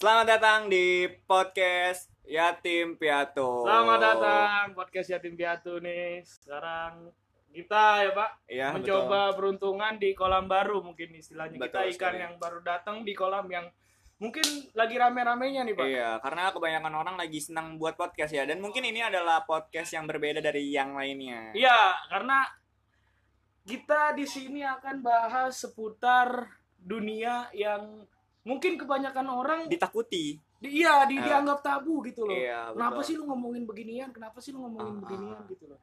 Selamat datang di podcast Yatim Piatu. Selamat datang podcast Yatim Piatu nih. Sekarang kita ya Pak Iya, mencoba peruntungan di kolam baru mungkin istilahnya kita Betul ikan sekali. yang baru datang di kolam yang mungkin lagi rame-ramenya nih Pak. Iya, karena kebanyakan orang lagi senang buat podcast ya. Dan mungkin ini adalah podcast yang berbeda dari yang lainnya. Iya, karena kita di sini akan bahas seputar dunia yang mungkin kebanyakan orang Ditakuti. di- iya di, Ah. dianggap tabu gitu loh. Iya, Kenapa betul. sih lu ngomongin beginian? Kenapa sih lu ngomongin Ah. beginian gitu loh.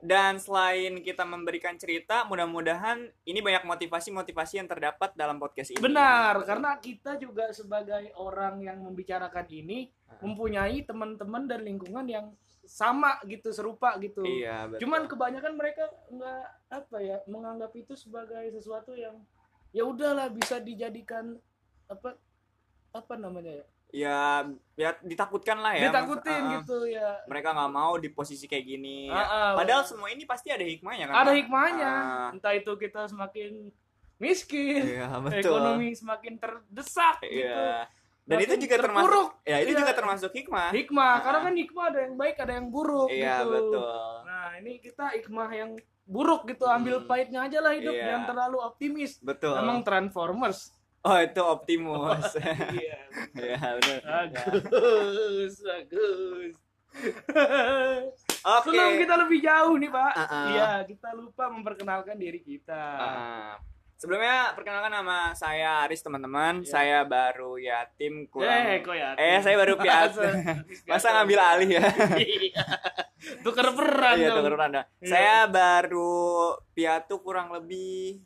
Dan selain kita memberikan cerita, mudah-mudahan ini banyak motivasi-motivasi yang terdapat dalam podcast ini. Benar, karena kita juga sebagai orang yang membicarakan ini mempunyai teman-teman dan lingkungan yang sama gitu, serupa gitu. Iya, betul. Cuman kebanyakan mereka nggak apa ya, menganggap itu sebagai sesuatu yang ya udahlah bisa dijadikan apa apa namanya ya? ya, ya ditakutkan lah ya. Ditakutin ah. gitu ya. Mereka nggak mau di posisi kayak gini. Ya. ah, Padahal semua ini pasti ada hikmahnya kan. Ada hikmahnya. Ah, Entah itu kita semakin miskin, Iya, betul. ekonomi semakin terdesak gitu. Iya. Dan itu Makin juga termasuk terpuruk. ya itu Iya. juga termasuk hikmah. Hikmah, Ah. karena kan hikmah ada yang baik, ada yang buruk Iya, gitu. betul. Nah, ini kita hikmah yang buruk gitu, ambil Hmm. pahitnya aja lah hidup, Iya. jangan terlalu optimis. Betul. Emang Transformers. Oh, itu Optimus. Iya. Iya, benar. Bagus, bagus. Oke. Sebelum kita lebih jauh nih, Pak. Ah, ah. Iya, kita lupa memperkenalkan diri kita. Ah. Sebelumnya perkenalkan nama saya Aris teman-teman. Iya. Saya baru yatim kurang. Eh, kok ya? Eh, saya baru piatu. Masa ngambil alih ya? Iya. Tuker peran Iya, dong. tuh Anda. Iya. Saya baru piatu kurang lebih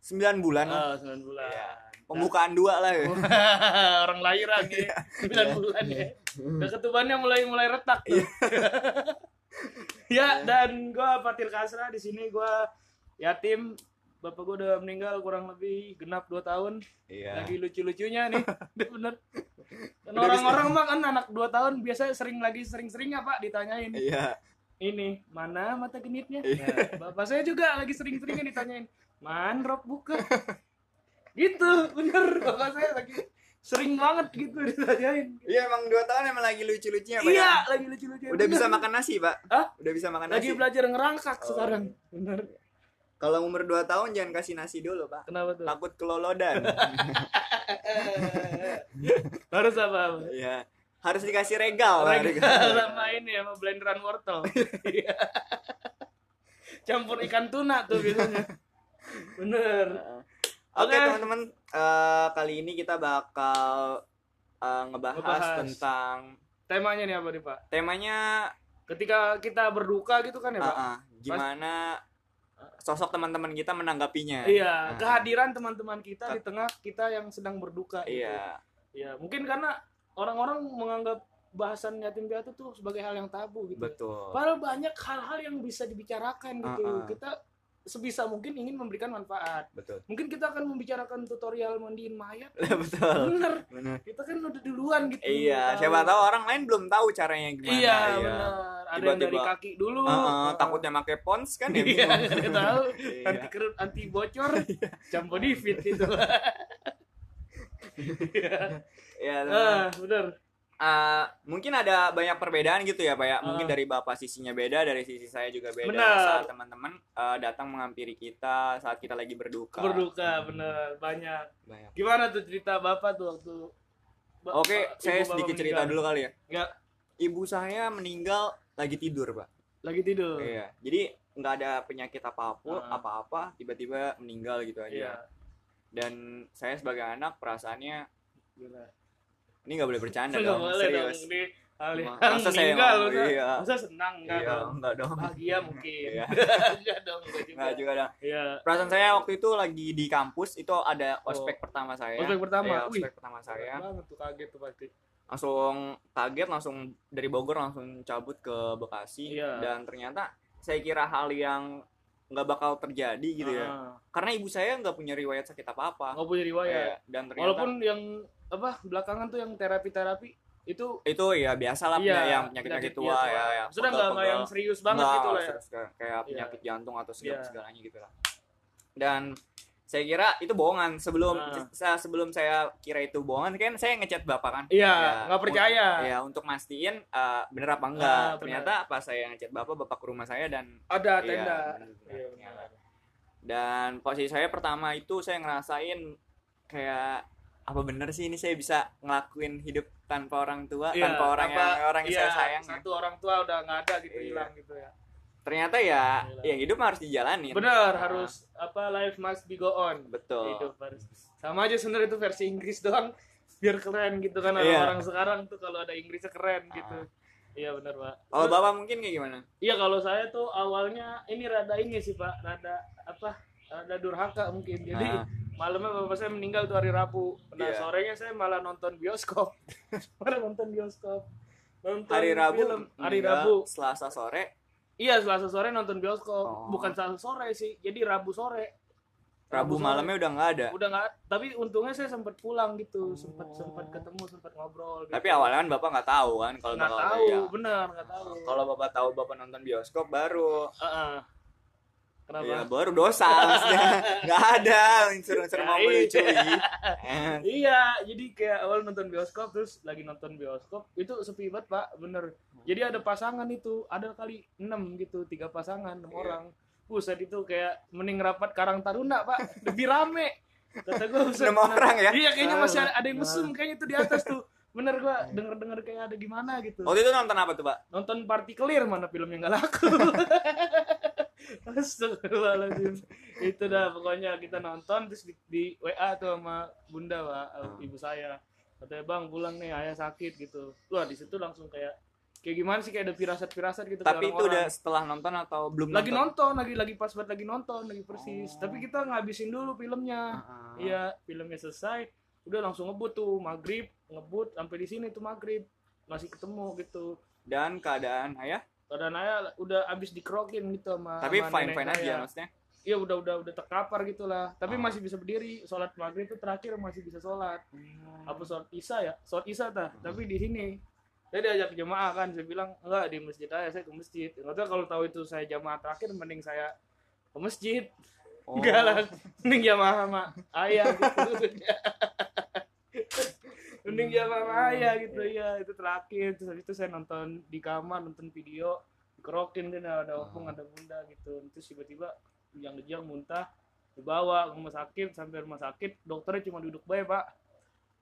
9 bulan. Oh, 9 bulan. Iya. Pembukaan dua lah ya. orang lahiran ya. 9 bulan ya. Udah ketubannya mulai mulai retak tuh. Ya dan gua Fatil Kasra di sini gua yatim bapak gua udah meninggal kurang lebih genap 2 tahun. Iya. lagi lucu-lucunya nih. Udah bener. Dan orang-orang mah kan anak 2 tahun biasa sering lagi sering-seringnya pak ditanyain. Iya. ini mana mata genitnya? Iya. Nah, bapak saya juga lagi sering-seringnya ditanyain. Man rok buka gitu bener bapak saya lagi sering banget gitu ditanyain Iya, emang 2 tahun emang lagi lucu-lucunya, Pak. iya ya? lagi lucu-lucu Udah bisa makan nasi, Pak? Hah? Udah bisa makan lagi nasi. belajar ngerangkak Oh. sekarang bener Kalau umur 2 tahun jangan kasih nasi dulu, Pak. kenapa tuh Takut kelolodan. harus apa Iya. Harus dikasih regal. Regal sama ini sama blenderan wortel Iya. campur ikan tuna tuh biasanya bener Oke, Oke. teman-teman, Eh, kali ini kita bakal eh, ngebahas, Ngebahas. tentang temanya nih apa nih pak temanya ketika kita berduka gitu kan ya pak ah, gimana sosok teman-teman kita menanggapinya. Iya, Ah, kehadiran teman-teman kita di tengah kita yang sedang berduka. gitu. Iya. Iya, mungkin karena orang-orang menganggap bahasan yatim piatu tuh sebagai hal yang tabu gitu. Betul. Padahal banyak hal-hal yang bisa dibicarakan gitu. Ah, ah. Kita sebisa mungkin ingin memberikan manfaat. Betul. Mungkin kita akan membicarakan tutorial mandiin mayat. Betul. Bener. Benar. Kita kan udah duluan gitu. Iya, Tahu. siapa tahu orang lain belum tahu caranya gimana. Iya, benar. Ada yang dari Tiba-tiba, kaki dulu. Ah, ah, Ah. takutnya pakai pons kan ya. Iya, nggak tahu. Iya. Anti kerut, anti bocor, campur di fit gitu. Iya, teman-teman. ah, bener. Eh, mungkin ada banyak perbedaan gitu ya pak ya mungkin Ah. dari bapak sisinya beda dari sisi saya juga beda Benar. saat teman-teman eh, datang menghampiri kita saat kita lagi berduka Berduka, bener. Banyak. Banyak. Gimana tuh cerita bapak tuh waktu Ba- oke Pak- saya sedikit cerita meninggal? dulu kali ya Ya, ibu saya meninggal lagi tidur pak lagi tidur. iya jadi nggak ada penyakit apa-apa Ah. apa-apa tiba-tiba meninggal gitu aja Iya. dan saya sebagai anak perasaannya Gila. Ini nggak boleh bercanda dong boleh dong serius hal yang Masa saya meninggal, masa, iya. masa senang enggak iya dong. enggak dong Bahagia mungkin. Iya. enggak dong, enggak juga. Enggak juga dong Iya. perasaan saya waktu itu lagi di kampus itu ada ospek pertama saya Oh. Ospek pertama? Iya, Wih. ospek pertama saya banget tuh kaget tuh pasti. langsung kaget langsung dari Bogor langsung cabut ke Bekasi Iya. dan ternyata saya kira hal yang nggak bakal terjadi gitu ya Ah. karena ibu saya nggak punya riwayat sakit apa apa Nggak punya riwayat. dan ternyata Walaupun yang apa belakangan tuh yang terapi-terapi itu itu ya biasa lah iya, yang penyakit penyakit tua, ya, ya Sudah nggak nggak yang serius banget Nggak, gitu lah ya. serius, kayak- Iya. penyakit jantung atau segala Iya. segalanya gitu lah dan saya kira itu bohongan sebelum Nah. saya sebelum saya kira itu bohongan kan saya ngechat bapak kan Iya, Ya, nggak percaya. un- ya untuk mastiin eh, bener apa enggak Ah, bener. ternyata pas saya ngechat bapak bapak ke rumah saya dan Ada Iya, tenda. bener, bener. Iya, benar. dan posisi saya pertama itu saya ngerasain kayak apa bener sih ini saya bisa ngelakuin hidup tanpa orang tua Iya, tanpa orang tanpa- yang orang yang iya, saya sayang ya. Satu orang tua udah nggak ada gitu Iya. hilang gitu ya. Ternyata ya Gila. ya hidup harus dijalanin Benar, Nah, harus apa life must be go on. betul Hidup harus. Sama aja sebenarnya itu versi Inggris doang biar keren gitu kan Iya. orang-orang sekarang tuh kalau ada Inggrisnya keren gitu. Iya benar, Pak. kalau bapak mungkin kayak gimana Iya kalau saya tuh awalnya ini rada ini sih Pak, rada apa? Rada durhaka mungkin. Jadi Ah. malamnya bapak saya meninggal tuh hari Rabu. Nah Iya. sorenya saya malah nonton bioskop. malah nonton bioskop. Nonton hari Rabu film. hari Rabu. Selasa sore Iya Selasa sore nonton bioskop. Oh. Bukan Selasa sore sih, jadi Rabu sore. Rabu sore. malamnya udah nggak ada Udah nggak. Tapi untungnya saya sempat pulang gitu, Oh. sempat sempat ketemu, sempat ngobrol. Gitu. tapi awalnya kan bapak nggak tahu kan kalau nggak tahu, ya. bener nggak tahu. kalau bapak tahu bapak nonton bioskop baru Heeh. Kenapa? ya baru dosa maksudnya nggak ada unsur-unsur mau iya. melucui Eh, Iya, jadi kayak awal nonton bioskop terus lagi nonton bioskop itu sepi banget pak, bener. Jadi ada pasangan itu, ada kali enam gitu, tiga pasangan, enam Iya. orang. Buset itu kayak mending rapat Karang Taruna pak, lebih rame. Kata gue buset. enam orang ya Iya kayaknya masih ada, ada yang mesum kayaknya itu di atas tuh. Bener gua denger-denger kayak ada gimana gitu. waktu itu nonton apa tuh pak Nonton Partikelir mana filmnya nggak laku. Astagfirullahaladzim. Itu dah pokoknya kita nonton terus di, di WA tuh sama bunda pak Hmm. ibu saya. Katanya bang pulang nih ayah sakit gitu. Wah di situ langsung kayak kayak gimana sih kayak ada firasat-firasat gitu tapi itu udah setelah nonton atau belum lagi nonton? nonton lagi lagi pas banget lagi nonton lagi persis. Oh. tapi kita ngabisin dulu filmnya. Ah. iya filmnya selesai udah langsung ngebut tuh maghrib ngebut sampai di sini tuh maghrib. Masih ketemu gitu. Dan keadaan ayah Badan ayah udah abis dikerokin gitu sama tapi sama fine fine aja maksudnya Iya udah udah udah terkapar gitu lah. Tapi Oh. masih bisa berdiri. Sholat maghrib itu terakhir masih bisa sholat. Apa sholat isya ya? Sholat isya tah. Tapi di sini saya diajak jemaah kan. Saya bilang enggak di masjid aja. Saya ke masjid. Nggak tahu kalau tahu itu saya jamaah terakhir mending saya ke masjid. Oh. Enggak lah. Mending jamaah sama ayah gitu. mending sama ayah gitu ya. Itu terakhir. Terus habis itu saya nonton di kamar nonton video dikerokin kan ada opung ada bunda gitu. Terus tiba-tiba yang kejang muntah dibawa ke rumah sakit sampai rumah sakit dokternya cuma duduk baik pak.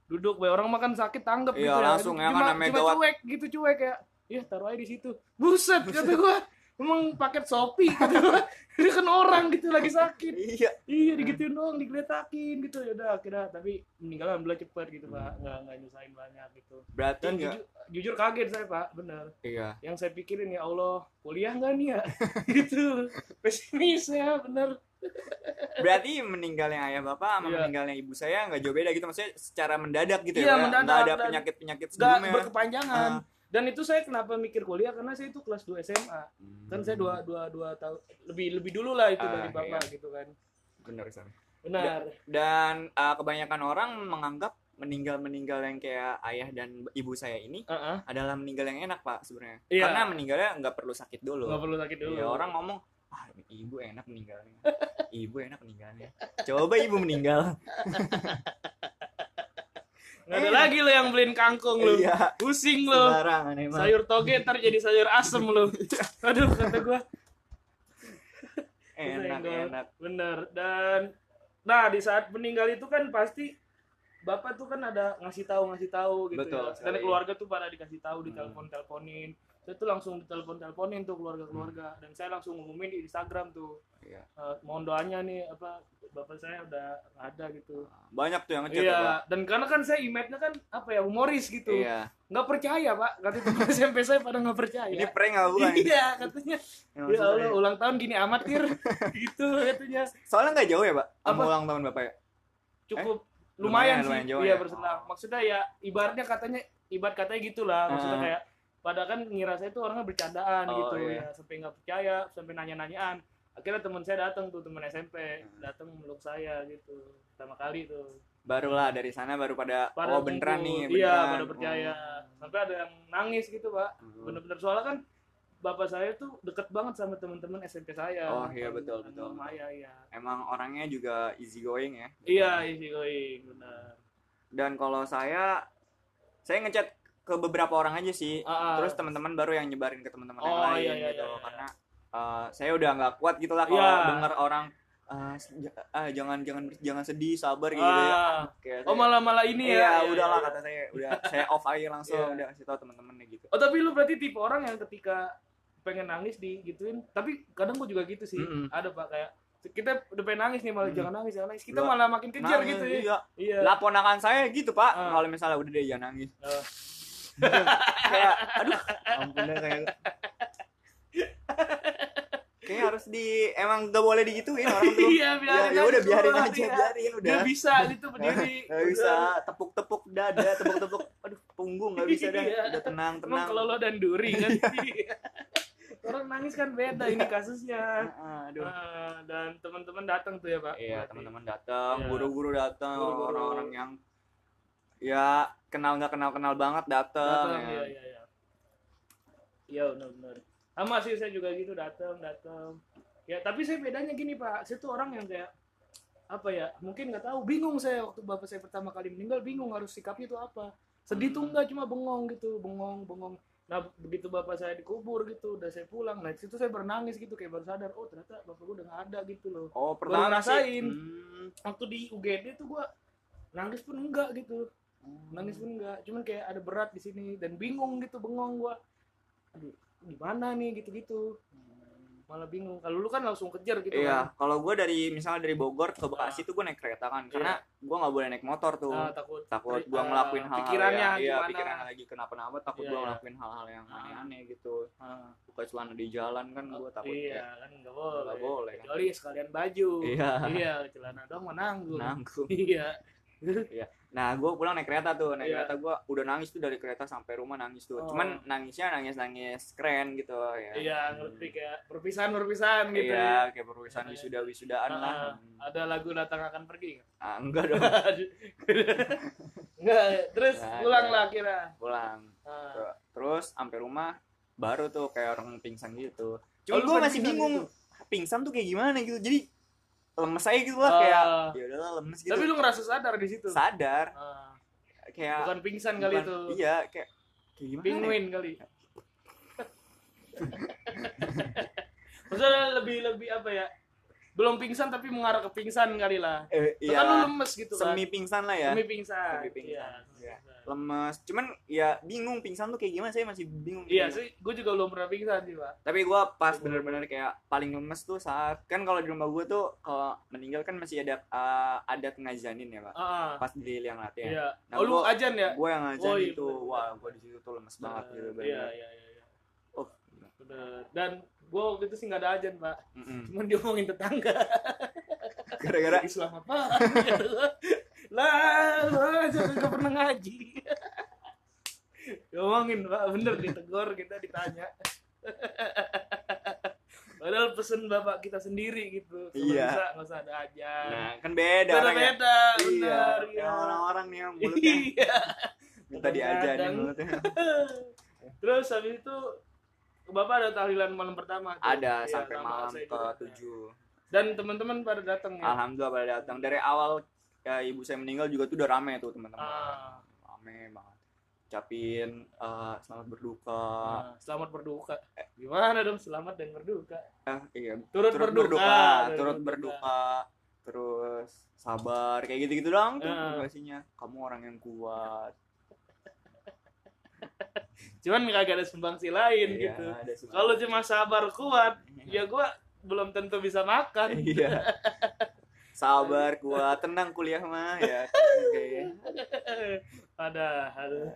Duduk baik orang makan sakit tanggap Iya, gitu ya. langsung ya, cuma, kan cuma cuek gitu cuek ya ya taruh aja di situ. Buset kata gua emang paket shopee gua ini kan orang gitu lagi sakit. Iya. Iya digituin doang digeletakin gitu. Ya udah akhirnya tapi meninggal alhamdulillah cepet gitu pak. Nggak nggak nyusahin banyak gitu. Berarti dan enggak jujur, jujur kaget saya pak. Bener. Iya. Yang saya pikirin ya Allah kuliah nggak nih ya? Gitu. Pesimis ya bener. Berarti meninggalnya ayah bapak sama Iya. meninggalnya ibu saya nggak jauh beda gitu. Maksudnya secara mendadak gitu Iya, ya mendadak, nggak ada dan penyakit penyakit nggak sebelumnya. berkepanjangan. Ah. Dan itu saya kenapa mikir kuliah? Karena saya itu kelas 2 SMA kan saya dua dua dua tahun lebih lebih dulu lah itu Ah, dari bapak iya. gitu kan. Benar Sam. benar. Dan uh, kebanyakan orang menganggap meninggal meninggal yang kayak ayah dan ibu saya ini Heeh. adalah meninggal yang enak pak sebenarnya. Iya. karena meninggalnya nggak perlu sakit dulu. Nggak perlu sakit dulu. Iya, orang ngomong ah ibu enak meninggalnya. Ibu enak meninggalnya. Coba ibu meninggal nggak ada lagi lo yang beliin kangkung lo. Iya. Pusing lo. Sembarangan emang. Sayur toge ntar jadi sayur asem lo. Aduh kata gua. Enak enak. Bener. Dan nah di saat meninggal itu kan pasti bapak tuh kan ada ngasih tahu ngasih tahu gitu Betul ya. dan keluarga tuh pada dikasih tahu Hmm. ditelepon teleponin saya tuh langsung ditelepon teleponin tuh keluarga keluarga dan saya langsung ngumumin di Instagram tuh. Iya. Eh, mohon doanya nih apa bapak saya udah ada gitu. Banyak tuh yang ngechat ya, iya dan karena kan saya image-nya kan apa ya humoris gitu. Iya. Nggak percaya pak. Kata teman SMP saya pada nggak percaya. Ini prank nggak bukan? Iya katanya. Ya maksud Allah ulang tahun gini amat kir gitu katanya. Soalnya nggak jauh ya pak sama Apa? ulang tahun bapak ya? Cukup lumayan, lumayan, sih. lumayan jauh iya ya? berselang Oh. maksudnya ya ibaratnya katanya ibarat katanya gitulah. Maksudnya Ah. kayak pada kan ngira saya tuh orangnya bercandaan Oh, gitu iya. ya sampai nggak percaya sampai nanya-nanyaan akhirnya teman saya datang tuh teman SMP Hmm. datang meluk saya gitu pertama kali tuh barulah dari sana baru pada, pada oh beneran nih iya beneran. pada percaya Oh. sampai ada yang nangis gitu pak Hmm. bener-bener soalnya kan bapak saya tuh deket banget sama teman-teman SMP saya Oh, iya, betul, betul. Maya ya emang orangnya juga easy going ya iya easy going benar dan kalau saya saya ngechat ke beberapa orang aja sih ah. terus teman-teman baru yang nyebarin ke teman-teman yang Oh, lain iya, iya, gitu iya, iya. karena uh, saya udah nggak kuat gitu lah kalau Iya. dengar orang ah, j- ah, jangan jangan jangan sedih sabar gitu ya Ah. Kayak oh saya- malah malah ini iya, ya Iya, udahlah iya. kata saya udah saya off aja langsung Iya. udah kasih tahu teman-temannya gitu oh tapi lu berarti tipe orang yang ketika pengen nangis digituin tapi kadang gua juga gitu sih Mm-mm. ada pak kayak kita udah pengen nangis nih malah Mm. jangan nangis jangan nangis kita Lah, malah makin kejar Nangis, gitu ya iya. iya lah ponakan saya gitu pak Ah. kalau misalnya udah deh jangan nangis Ah. Kayak aduh ampun deh kayak kayak harus di emang gak boleh digituin orang tuh iya ya, biarin ya udah aja biarin aja iya. biarin udah Gak bisa gitu berdiri. Gak bisa tepuk-tepuk dada, tepuk-tepuk aduh punggung gak bisa dah. Iya. Udah tenang, Emang tenang. kalau lo dan duri kan. Orang nangis kan beda ini kasusnya. Aduh. Ah, dan teman-teman datang tuh ya pak. Iya, teman-teman datang, Iya. guru-guru datang, orang-orang yang ya kenal nggak kenal kenal banget datang. Datang, ya. iya iya iya. Iya benar-benar. Sama sih saya juga gitu datang datang. Ya tapi saya bedanya gini pak, saya tuh orang yang kayak apa ya mungkin nggak tahu bingung saya waktu bapak saya pertama kali meninggal bingung harus sikapnya itu apa sedih tuh Hmm. enggak cuma bengong gitu bengong bengong nah begitu bapak saya dikubur gitu udah saya pulang nah situ saya bernangis gitu kayak baru sadar oh ternyata bapak gue udah nggak ada gitu loh Oh, pertama ngerasain. sih. Hmm. waktu di UGD tuh gua nangis pun enggak gitu nangis pun enggak cuman kayak ada berat di sini dan bingung gitu bengong gua. Aduh gimana nih gitu gitu malah bingung. Kalau lu kan langsung kejar gitu Iya, kalau gue dari misalnya dari Bogor ke Bekasi tuh gue naik kereta kan, karena gue nggak boleh naik motor tuh. kan ah, takut. Takut eh, gue ngelakuin hal-hal pikirannya yang iya pikiran lagi kenapa-napa takut Iya, gue iya. ngelakuin hal-hal yang Ah. aneh-aneh gitu. Ah, buka celana di jalan kan gue takut iya kayak kan nggak boleh nggak boleh. kan. kecuali sekalian baju. Iya. Iya celana dong menanggung nanggung. Iya nah gue pulang naik kereta tuh naik Iya. kereta gue udah nangis tuh dari kereta sampai rumah nangis tuh Oh. cuman nangisnya nangis nangis keren gitu ya iya ngerti kayak perpisahan perpisahan gitu iya ya kayak perpisahan wisuda wisudaan Ah, lah ada lagu datang akan pergi nggak? ah, enggak dong Enggak, terus Nggak pulang lah kira. pulang Ah. terus sampai rumah baru tuh kayak orang pingsan gitu Oh, cuma lu gue masih bingung gitu? pingsan tuh kayak gimana gitu jadi lemes aja gitu lah Ah. kayak ya udahlah lemes gitu Tapi lu ngerasa sadar di situ. sadar Ah, kayak bukan pingsan kali bukan- itu. iya kayak kayak gimana ya? Penguin kali. Maksudnya lebih lebih apa ya? Belum pingsan tapi mengarah ke pingsan kali lah. eh, iya kan lu lemes gitu kan. semi pingsan lah ya Semi pingsan. Semi pingsan, Iya. Lemes cuman ya bingung pingsan tuh kayak gimana saya masih bingung Iya gitu. sih, gue juga belum pernah pingsan sih, Pak. tapi gue pas bener-bener kayak paling lemes tuh saat kan kalau di rumah gue tuh kalau meninggal kan masih ada uh, adat ngajanin ya pak Ah, pas di liang latihan iya. Nah, oh, lu gua- ajan ya? gue yang ngajarin Oh, iya, itu bener, wah gue di situ tuh lemes banget gitu Iya, bener iya, iya, iya. oh Bener. Dan gue waktu itu sih nggak ada ajan, Pak. mm-mm. Cuman diomongin tetangga. gara-gara Islam apa? lah, nggak pernah ngaji. Ngomongin pak, bener ditegur kita ditanya. Padahal pesen bapak kita sendiri gitu. Kalau Iya. Bisa nggak usah ada aja. nah kan beda Beda beda, iya bener. yang orang-orang nih yang mulutnya Iya. minta diajarin mulutnya Terus habis itu bapak ada tahlilan malam pertama. tuh. ada Iya, sampai malam ke tujuh Dan teman-teman pada datang ya. alhamdulillah pada datang dari awal ya ibu saya meninggal juga tuh udah rame tuh teman-teman Ah. rame banget ucapin eh, selamat berduka Nah, selamat berduka. Gimana dong selamat dan berduka? eh, iya Turut, berduka. turut berduka terus sabar kayak gitu-gitu doang tuh Ah. motivasinya kamu orang yang kuat Cuman kagak ada sumbangsi lain Iya, gitu. Kalau cuma sabar kuat, ya gua belum tentu bisa makan. iya sabar kuat tenang kuliah mah ya oke ada, aduh.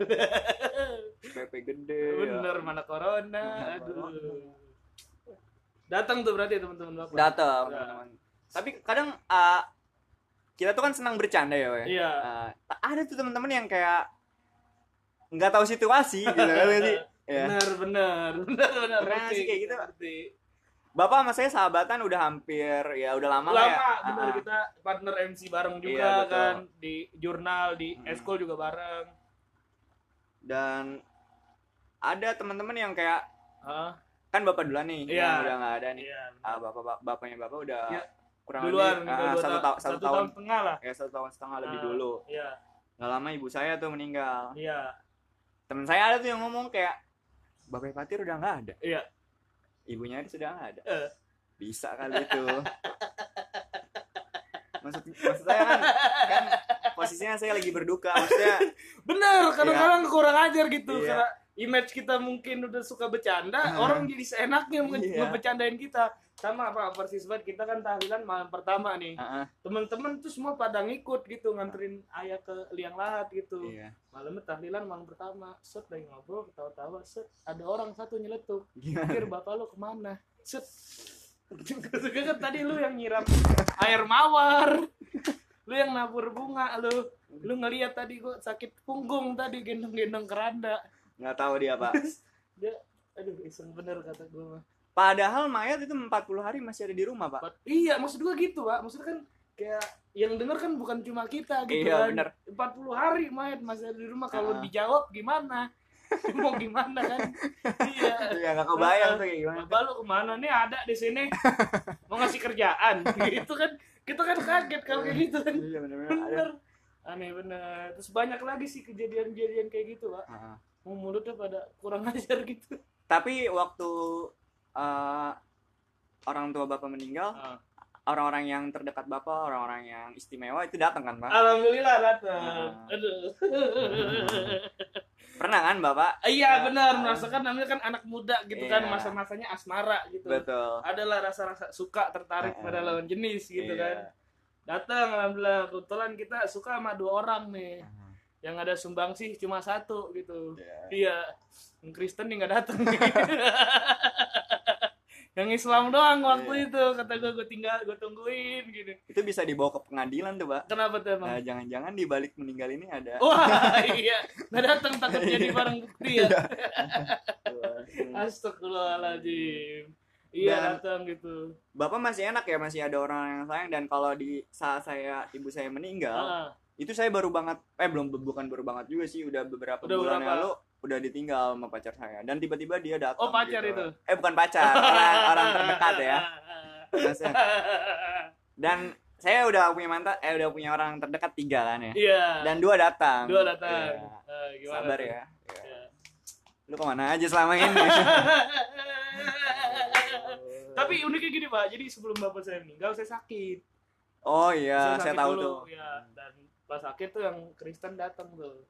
PP gede ya. Bener mana corona, Mana aduh. corona. Datang tuh berarti teman-teman bapak. datang Ya. teman-teman tapi kadang uh, kita tuh kan senang bercanda ya we. Iya. Uh, ada tuh teman-teman yang kayak nggak tahu situasi gitu kan sih ya. Bener, bener, bener, bener. Pernah sih kayak gitu. ngerti. Bapak sama saya sahabatan udah hampir ya udah lama, lah Lama, ya bener Ah, kita partner MC bareng juga Iya, betul. kan di jurnal, di Hmm. eskul juga bareng. dan ada teman-teman yang kayak Ah, kan bapak duluan nih Iya. yang udah nggak ada nih Iya. ah bapak bap- bapaknya bapak udah Iya. kurang Duluan lebih ah, dua satu, ta- tahun satu tahun setengah lah. ya satu tahun setengah lebih Ah, dulu Iya. nggak lama ibu saya tuh meninggal Iya. temen saya ada tuh yang ngomong kayak bapak Fatir udah nggak ada Iya. Ibunya itu sudah nggak ada Eh. bisa kali itu maksud maksud saya kan, kan posisinya saya lagi berduka maksudnya Bener, kadang-kadang kurang ajar gitu Iya. karena image kita mungkin udah suka bercanda, Ah. orang jadi seenaknya Iya. ngebecandain kita. Sama apa persis banget kita kan tahlilan malam pertama nih. ah, Teman-teman tuh semua pada ngikut gitu nganterin ayah ke liang lahat gitu. iya Malamnya tahlilan malam pertama. Set lagi ngobrol ketawa-tawa, set ada orang satu nyeletuk. Pikir bapak lu ke mana? Set. kan tadi lu yang nyiram air mawar. Lu yang nabur bunga lu. Lu ngeliat tadi gua sakit punggung tadi gendong-gendong keranda. nggak tahu dia pak Dia aduh iseng bener kata gua mah. Padahal mayat itu 40 hari masih ada di rumah pak Iya, maksud gua gitu, Pak. Maksudnya kan kayak yang denger kan bukan cuma kita gitu Iya, kan. bener. 40 hari mayat masih ada di rumah kalau Ah. dijawab gimana? Mau gimana kan? iya. ya nggak kebayang tuh kayak gimana Bapak lu ke mana nih ada di sini mau ngasih kerjaan gitu kan kita kan kaget kalau kayak gitu kan iya benar-benar ada bener aneh bener terus banyak lagi sih kejadian-kejadian kayak gitu pak Ah, ah. mau mulutnya pada kurang ajar gitu tapi waktu eh, orang tua bapak meninggal Ah. orang-orang yang terdekat bapak orang-orang yang istimewa itu datang kan pak alhamdulillah datang Ah. aduh pernah kan bapak iya Ah. benar merasakan namanya kan anak muda gitu kan Iya. masa-masanya asmara gitu betul adalah rasa-rasa suka tertarik Ah. pada lawan jenis gitu Iya. kan datang alhamdulillah kebetulan kita suka sama dua orang nih yang ada sumbang sih cuma satu gitu iya. iya yang Kristen nih nggak datang yang Islam doang waktu Iya. itu kata gue gue tinggal gue tungguin gini itu bisa dibawa ke pengadilan tuh pak kenapa tuh emang? Nah jangan-jangan di balik meninggal ini ada wah iya. Nggak datang takut jadi barang bukti ya. Wah, astagfirullahaladzim. Iya Dan- datang gitu. Bapak masih enak ya masih ada orang yang sayang. Dan kalau di saat saya ibu saya meninggal Ah, itu saya baru banget eh belum bukan baru banget juga sih udah beberapa Udah bulan berapa? lalu udah ditinggal sama pacar saya. Dan tiba-tiba dia datang oh pacar gitu. itu? Eh bukan pacar orang orang terdekat ya. Dan saya udah punya mantan eh udah punya orang terdekat tiga kan ya. Iya. Dan dua datang. Dua datang. Iya. Ah, gimana sabar tuh? ya. Iya. Iya. lu ke mana aja selama ini? Tapi uniknya gini pak. Jadi sebelum bapak saya meninggal saya sakit. Oh iya. Saya, sakit tahu dulu, tuh. ya dan pas sakit tuh yang Kristen datang tuh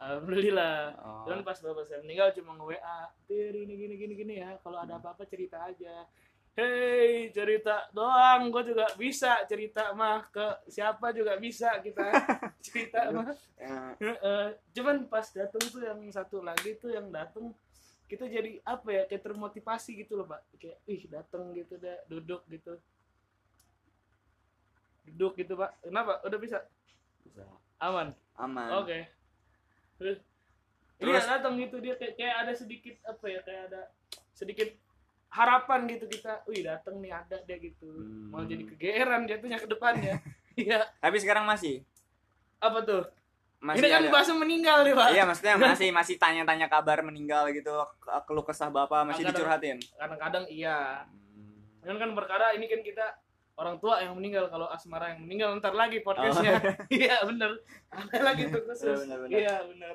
alhamdulillah. Oh. dan pas bapak saya meninggal cuma nge WA Tir ini gini gini gini ya kalau ada apa-apa cerita aja. Hei cerita doang gue juga bisa cerita mah ke siapa juga bisa kita cerita mah. Ya, cuman pas datang tuh yang satu lagi tuh yang datang kita jadi apa ya kayak termotivasi gitu loh pak. Kayak ih datang gitu deh duduk gitu. Duduk gitu pak. Kenapa? Udah bisa? Bisa. aman? Aman. Oke. terus Terus- iya datang gitu dia kayak, kayak ada sedikit apa ya kayak ada sedikit harapan gitu kita wih datang nih ada deh gitu Hmm. mau jadi kegeeran jatuhnya ke depannya iya tapi sekarang masih apa tuh masih ini kan ada. bahasa meninggal nih pak Iya maksudnya masih masih tanya-tanya kabar meninggal gitu ke- keluh kesah bapak masih Kadang- dicurhatin. kadang-kadang iya Hmm. kan kan perkara ini kan kita orang tua yang meninggal kalau asmara yang meninggal ntar lagi podcastnya. Iya bener. Ada lagi tuh khusus. Bener, bener, bener. iya bener.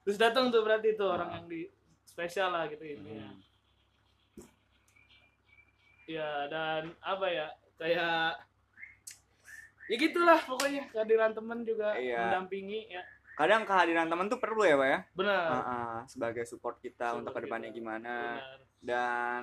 Terus datang tuh berarti tuh orang Ah. yang di spesial lah gitu ini Hmm. ya dan apa ya kayak ya gitulah pokoknya. Kehadiran temen juga Iya. mendampingi ya. Kadang kehadiran teman tuh perlu ya pak ya, benar Ah, ah, sebagai support kita Support untuk ke depannya kita. gimana. Benar dan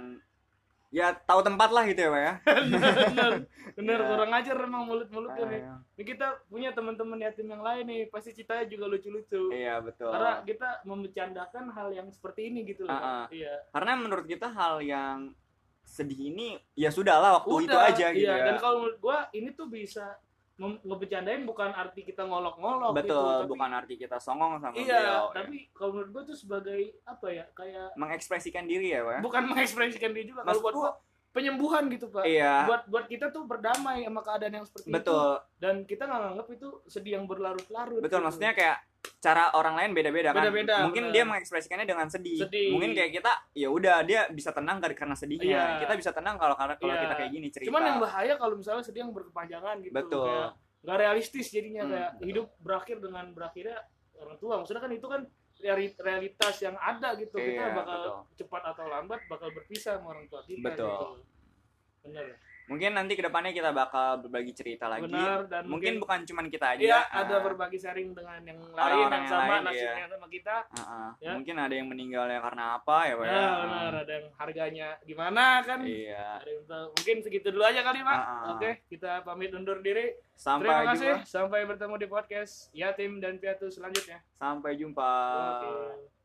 ya tahu tempat lah gitu ya pak ya. benar benar Ya. kurang ajar emang mulut-mulutnya nih Ah, Ini kita punya teman-teman yatim yang lain nih, pasti ceritanya juga lucu-lucu. iya betul. Karena kita membercandakan hal yang seperti ini gitu loh. Ah, ah. Iya. Karena menurut kita hal yang sedih ini ya sudahlah waktu itu Udah, aja gitu iya. ya. Dan kalau menurut gua ini tuh bisa ngebercandain bukan arti kita ngolok-ngolok Betul, gitu. Tapi, bukan arti kita songong sama Iya, beliau. ya. tapi kalau menurut gua tuh sebagai apa ya? Kayak mengekspresikan diri ya pak. ya. bukan mengekspresikan diri juga. Kalau buat gua- penyembuhan gitu, Pak. Iya. Buat buat kita tuh berdamai sama keadaan yang seperti itu. Betul, Dan kita nggak nganggap itu sedih yang berlarut-larut. betul gitu. maksudnya kayak cara orang lain beda-beda kan Beda-beda, mungkin benar. dia mengekspresikannya dengan sedih. Sedih. mungkin kayak kita ya udah dia bisa tenang kar- karena sedihnya Iya. kita bisa tenang kalau karena kalau Iya. kita kayak gini cerita Cuman yang bahaya kalau misalnya sedih yang berkepanjangan gitu. Betul. Kayak nggak realistis jadinya Hmm, kayak betul. hidup berakhir dengan berakhirnya orang tua. Maksudnya kan itu kan reali- realitas yang ada gitu. kita Iya, bakal betul. cepat atau lambat bakal berpisah sama orang tua kita. Betul. Gitu. Bener. Mungkin nanti ke depannya kita bakal berbagi cerita lagi Benar dan mungkin bukan cuman kita aja Iya, ah, ada berbagi sharing dengan yang lain Orang-orang yang yang sama lain, nasibnya iya. sama kita. ah, ah. Ya. mungkin ada yang meninggalnya karena apa ya Pak Ya, benar. Ada yang harganya gimana kan? iya Ada yang tahu. Mungkin segitu dulu aja kali, Pak. Ah, ah. Oke, kita pamit undur diri. sampai Terima kasih. jumpa Sampai bertemu di podcast Yatim dan Piatu selanjutnya. sampai jumpa Oke.